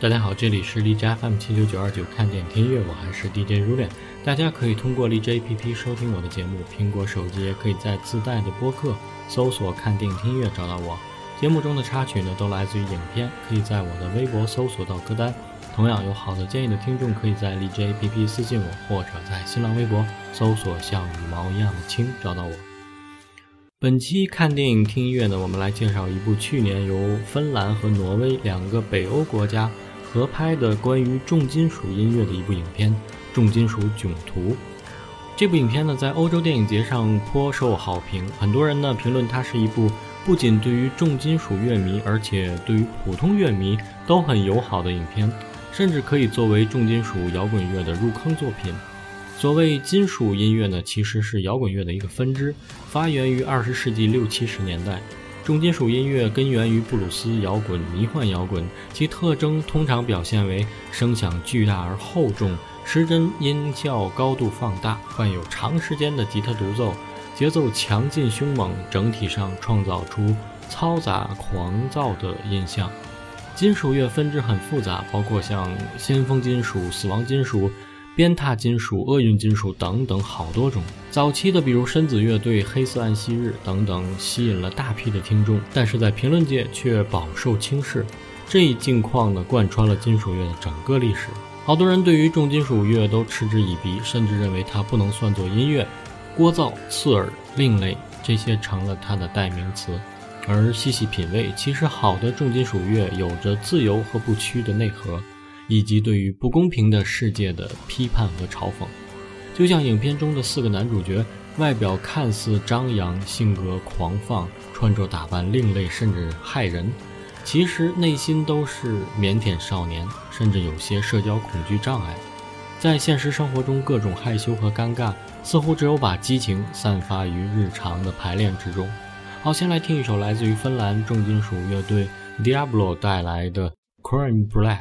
大家好，这里是荔枝 FM 七九九二九，看点听乐，我还是 DJ 如恋。大家可以通过荔枝 APP 收听我的节目，苹果手机也可以在自带的播客搜索“看电影听乐”找到我。节目中的插曲呢，都来自于影片，可以在我的微博搜索到歌单。同样有好的建议的听众，可以在荔枝 APP 私信我，或者在新浪微博搜索“像羽毛一样的青”找到我。本期看电影听音乐呢，我们来介绍一部去年由芬兰和挪威两个北欧国家合拍的关于重金属音乐的一部影片《重金属囧途》。这部影片呢，在欧洲电影节上颇受好评，很多人呢评论它是一部不仅对于重金属乐迷，而且对于普通乐迷都很友好的影片，甚至可以作为重金属摇滚乐的入坑作品。所谓金属音乐呢，其实是摇滚乐的一个分支，发源于二十世纪六七十年代。重金属音乐根源于布鲁斯摇滚、迷幻摇滚，其特征通常表现为声响巨大而厚重，失真音效高度放大，伴有长时间的吉他独奏，节奏强劲凶猛，整体上创造出嘈杂狂躁的音像。金属乐分支很复杂，包括像先锋金属、死亡金属。鞭挞金属、厄运金属等等好多种。早期的，比如深紫乐队、黑色暗昔日等等，吸引了大批的听众，但是在评论界却饱受轻视。这一境况呢，贯穿了金属乐的整个历史。好多人对于重金属乐都嗤之以鼻，甚至认为它不能算作音乐，聒噪、刺耳、另类，这些成了它的代名词。而细细品味，其实好的重金属乐有着自由和不屈的内核。以及对于不公平的世界的批判和嘲讽，就像影片中的四个男主角，外表看似张扬，性格狂放，穿着打扮另类甚至害人，其实内心都是腼腆少年，甚至有些社交恐惧障碍。在现实生活中，各种害羞和尴尬，似乎只有把激情散发于日常的排练之中。好，先来听一首来自于芬兰重金属乐队 Diablo 带来的《Crime Black》。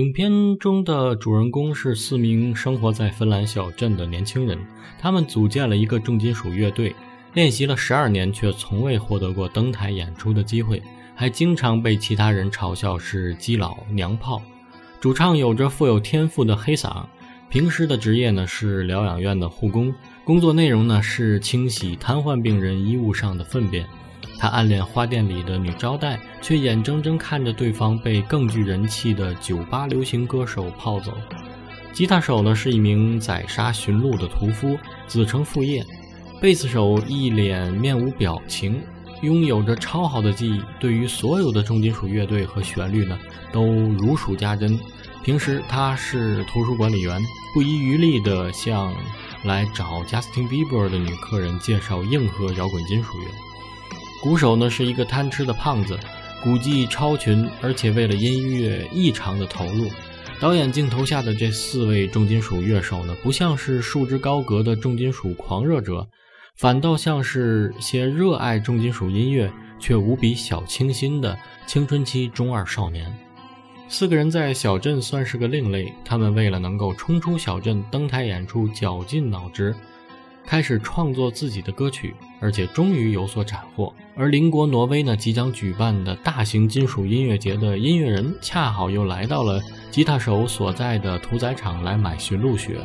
影片中的主人公是四名生活在芬兰小镇的年轻人，他们组建了一个重金属乐队，练习了十二年，却从未获得过登台演出的机会，还经常被其他人嘲笑是基佬娘炮。主唱有着富有天赋的黑嗓，平时的职业呢是疗养院的护工，工作内容呢是清洗瘫痪病人衣物上的粪便。他暗恋花店里的女招待，却眼睁睁看着对方被更具人气的酒吧流行歌手泡走。吉他手呢是一名宰杀驯鹿的屠夫，子承父业。贝斯手一脸面无表情，拥有着超好的记忆，对于所有的重金属乐队和旋律呢都如数家珍。平时他是图书管理员，不遗余力地向来找 Justin Bieber 的女客人介绍硬核摇滚金属乐。鼓手呢是一个贪吃的胖子，鼓技超群，而且为了音乐异常的投入。导演镜头下的这四位重金属乐手呢，不像是束之高阁的重金属狂热者，反倒像是些热爱重金属音乐却无比小清新的青春期中二少年。四个人在小镇算是个另类，他们为了能够冲出小镇登台演出，绞尽脑汁。开始创作自己的歌曲，而且终于有所斩获。而邻国挪威呢，即将举办的大型金属音乐节的音乐人，恰好又来到了吉他手所在的屠宰场来买驯鹿血。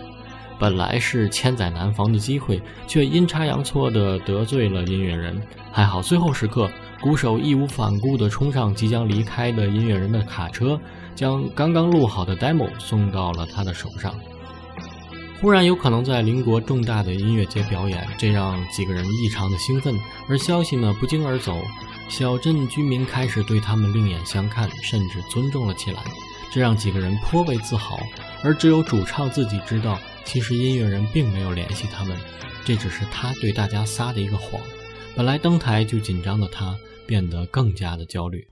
本来是千载难逢的机会，却阴差阳错地得罪了音乐人。还好最后时刻，鼓手义无反顾地冲上即将离开的音乐人的卡车，将刚刚录好的 demo 送到了他的手上。忽然有可能在邻国重大的音乐节表演，这让几个人异常的兴奋。而消息呢不胫而走，小镇居民开始对他们另眼相看，甚至尊重了起来，这让几个人颇为自豪。而只有主唱自己知道，其实音乐人并没有联系他们，这只是他对大家撒的一个谎。本来登台就紧张的他，变得更加的焦虑。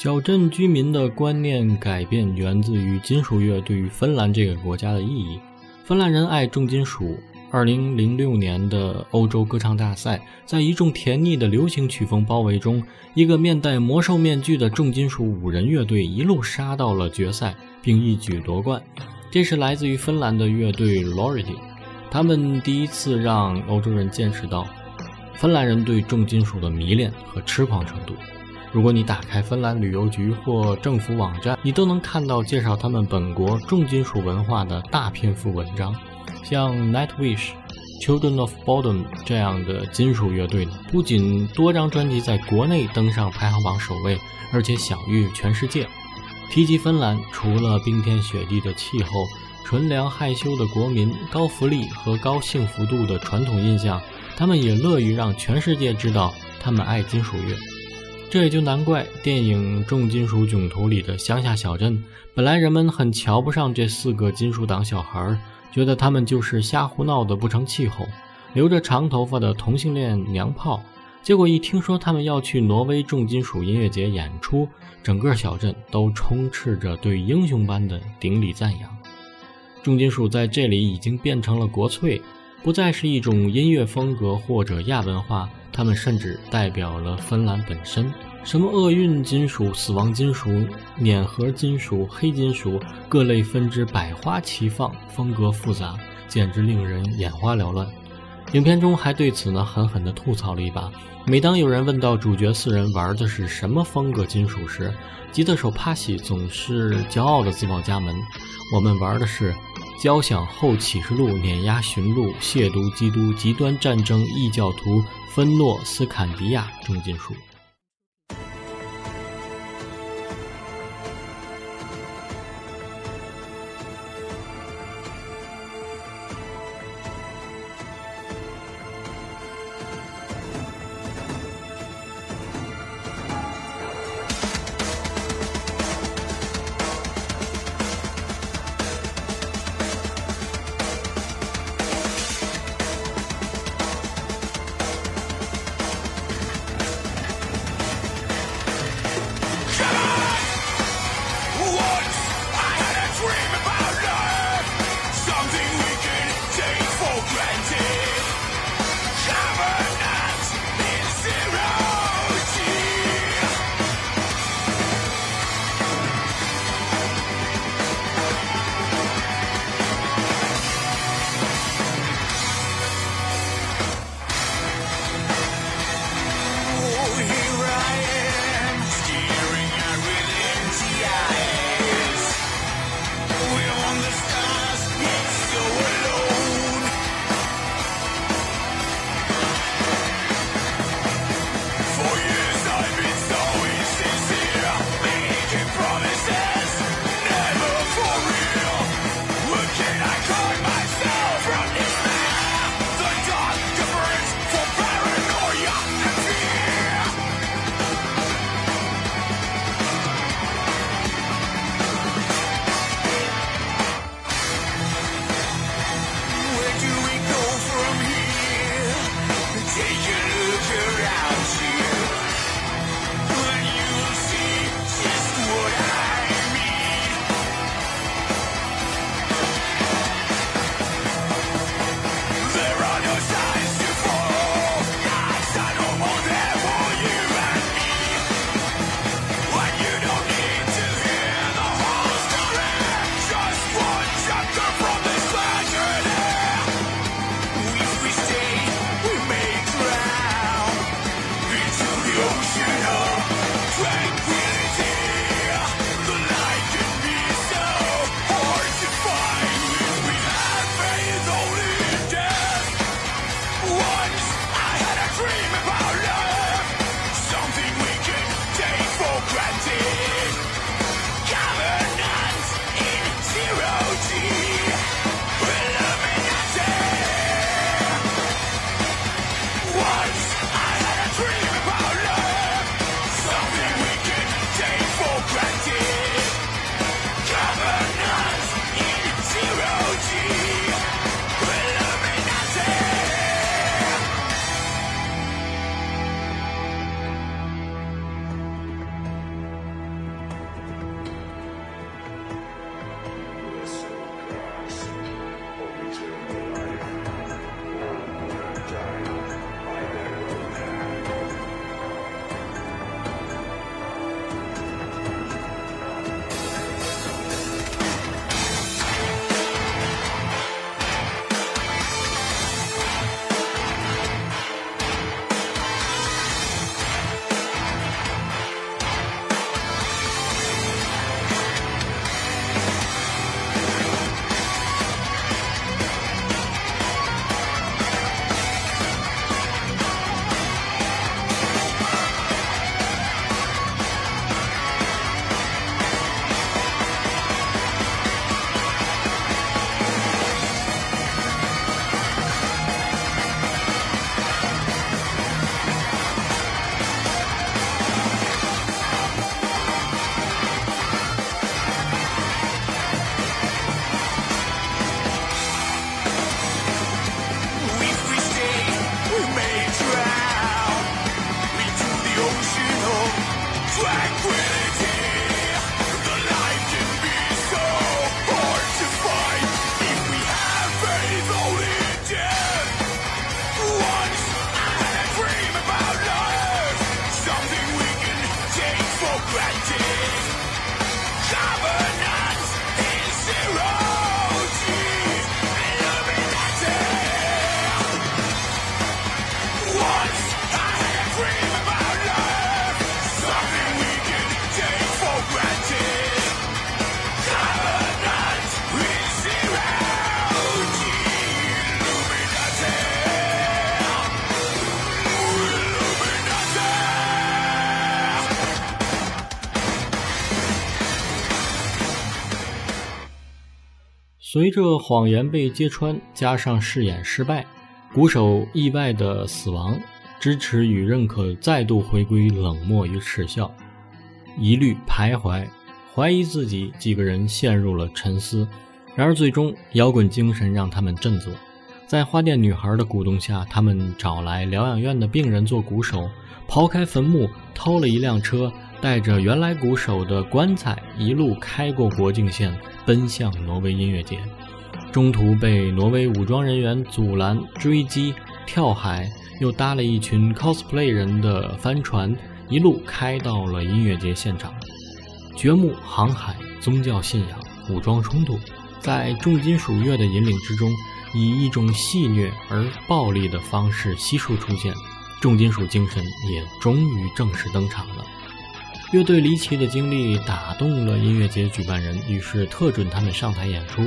小镇居民的观念改变源自于金属乐对于芬兰这个国家的意义。芬兰人爱重金属。二零零六年的欧洲歌唱大赛，在一众甜腻的流行曲风包围中，一个面戴魔兽面具的重金属五人乐队一路杀到了决赛，并一举夺冠。这是来自于芬兰的乐队 Lordi，他们第一次让欧洲人见识到芬兰人对重金属的迷恋和痴狂程度。如果你打开芬兰旅游局或政府网站，你都能看到介绍他们本国重金属文化的大篇幅文章。像 Nightwish、Children of Bodom 这样的金属乐队呢，不仅多张专辑在国内登上排行榜首位，而且享誉全世界。提及芬兰，除了冰天雪地的气候、纯良害羞的国民、高福利和高幸福度的传统印象，他们也乐于让全世界知道他们爱金属乐。这也就难怪电影《重金属囧途》里的乡下小镇，本来人们很瞧不上这四个金属党小孩，觉得他们就是瞎胡闹的不成气候，留着长头发的同性恋娘炮。结果一听说他们要去挪威重金属音乐节演出，整个小镇都充斥着对英雄般的顶礼赞扬。重金属在这里已经变成了国粹，不再是一种音乐风格或者亚文化。它们甚至代表了芬兰本身，什么厄运金属、死亡金属、碾核金属、黑金属，各类分支百花齐放，风格复杂，简直令人眼花缭乱。影片中还对此呢狠狠地吐槽了一把。每当有人问到主角四人玩的是什么风格金属时，吉他手帕西总是骄傲地自报家门：“我们玩的是。”交响后启示录碾压驯鹿亵渎基督极端战争异教徒芬诺斯坎迪亚重金属。随着谎言被揭穿，加上试演失败，鼓手意外的死亡，支持与认可再度回归冷漠与耻笑，疑虑徘徊，怀疑自己，几个人陷入了沉思。然而，最终摇滚精神让他们振作。在花店女孩的鼓动下，他们找来疗养院的病人做鼓手，刨开坟墓，偷了一辆车，带着原来鼓手的棺材，一路开过国境线。奔向挪威音乐节，中途被挪威武装人员阻拦、追击、跳海，又搭了一群 cosplay 人的帆船，一路开到了音乐节现场。掘墓、航海、宗教信仰、武装冲突，在重金属乐的引领之中，以一种戏谑而暴力的方式悉数出现，重金属精神也终于正式登场了。乐队离奇的经历打动了音乐节举办人，于是特准他们上台演出。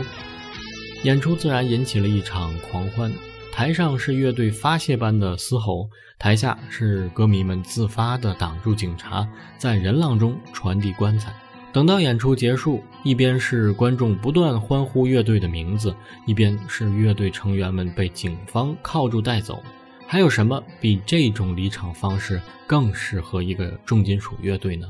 演出自然引起了一场狂欢，台上是乐队发泄般的嘶吼，台下是歌迷们自发地挡住警察，在人浪中传递棺材。等到演出结束，一边是观众不断欢呼乐队的名字，一边是乐队成员们被警方铐住带走。还有什么比这种离场方式更适合一个重金属乐队呢？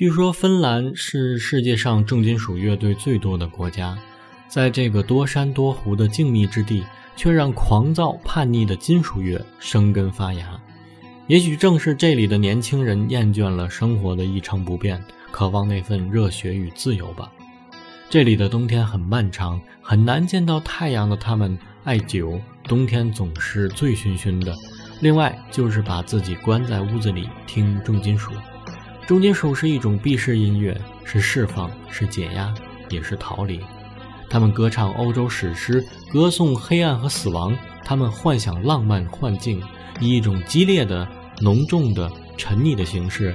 据说芬兰是世界上重金属乐队最多的国家，在这个多山多湖的静谧之地，却让狂躁叛逆的金属乐生根发芽。也许正是这里的年轻人厌倦了生活的一成不变，渴望那份热血与自由吧。这里的冬天很漫长，很难见到太阳的他们爱酒，冬天总是醉醺醺的。另外就是把自己关在屋子里听重金属。重金属是一种避世音乐，是释放，是解压，也是逃离。他们歌唱欧洲史诗，歌颂黑暗和死亡。他们幻想浪漫幻境，以一种激烈的、浓重的、沉溺的形式。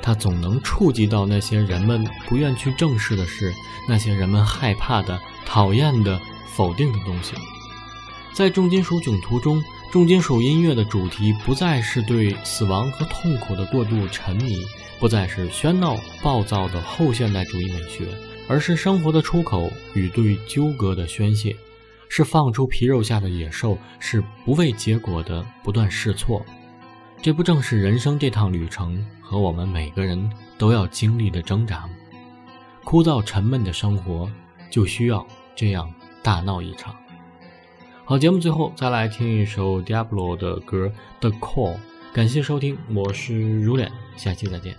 它总能触及到那些人们不愿去正视的事，那些人们害怕的、讨厌的、否定的东西。在重金属囧途中。重金属音乐的主题不再是对死亡和痛苦的过度沉迷，不再是喧闹暴躁的后现代主义美学，而是生活的出口与对纠葛的宣泄，是放出皮肉下的野兽，是不为结果的不断试错。这不正是人生这趟旅程和我们每个人都要经历的挣扎吗？枯燥沉闷的生活就需要这样大闹一场。好，节目最后再来听一首 Diablo 的歌《The Call》，感谢收听，我是如脸，下期再见。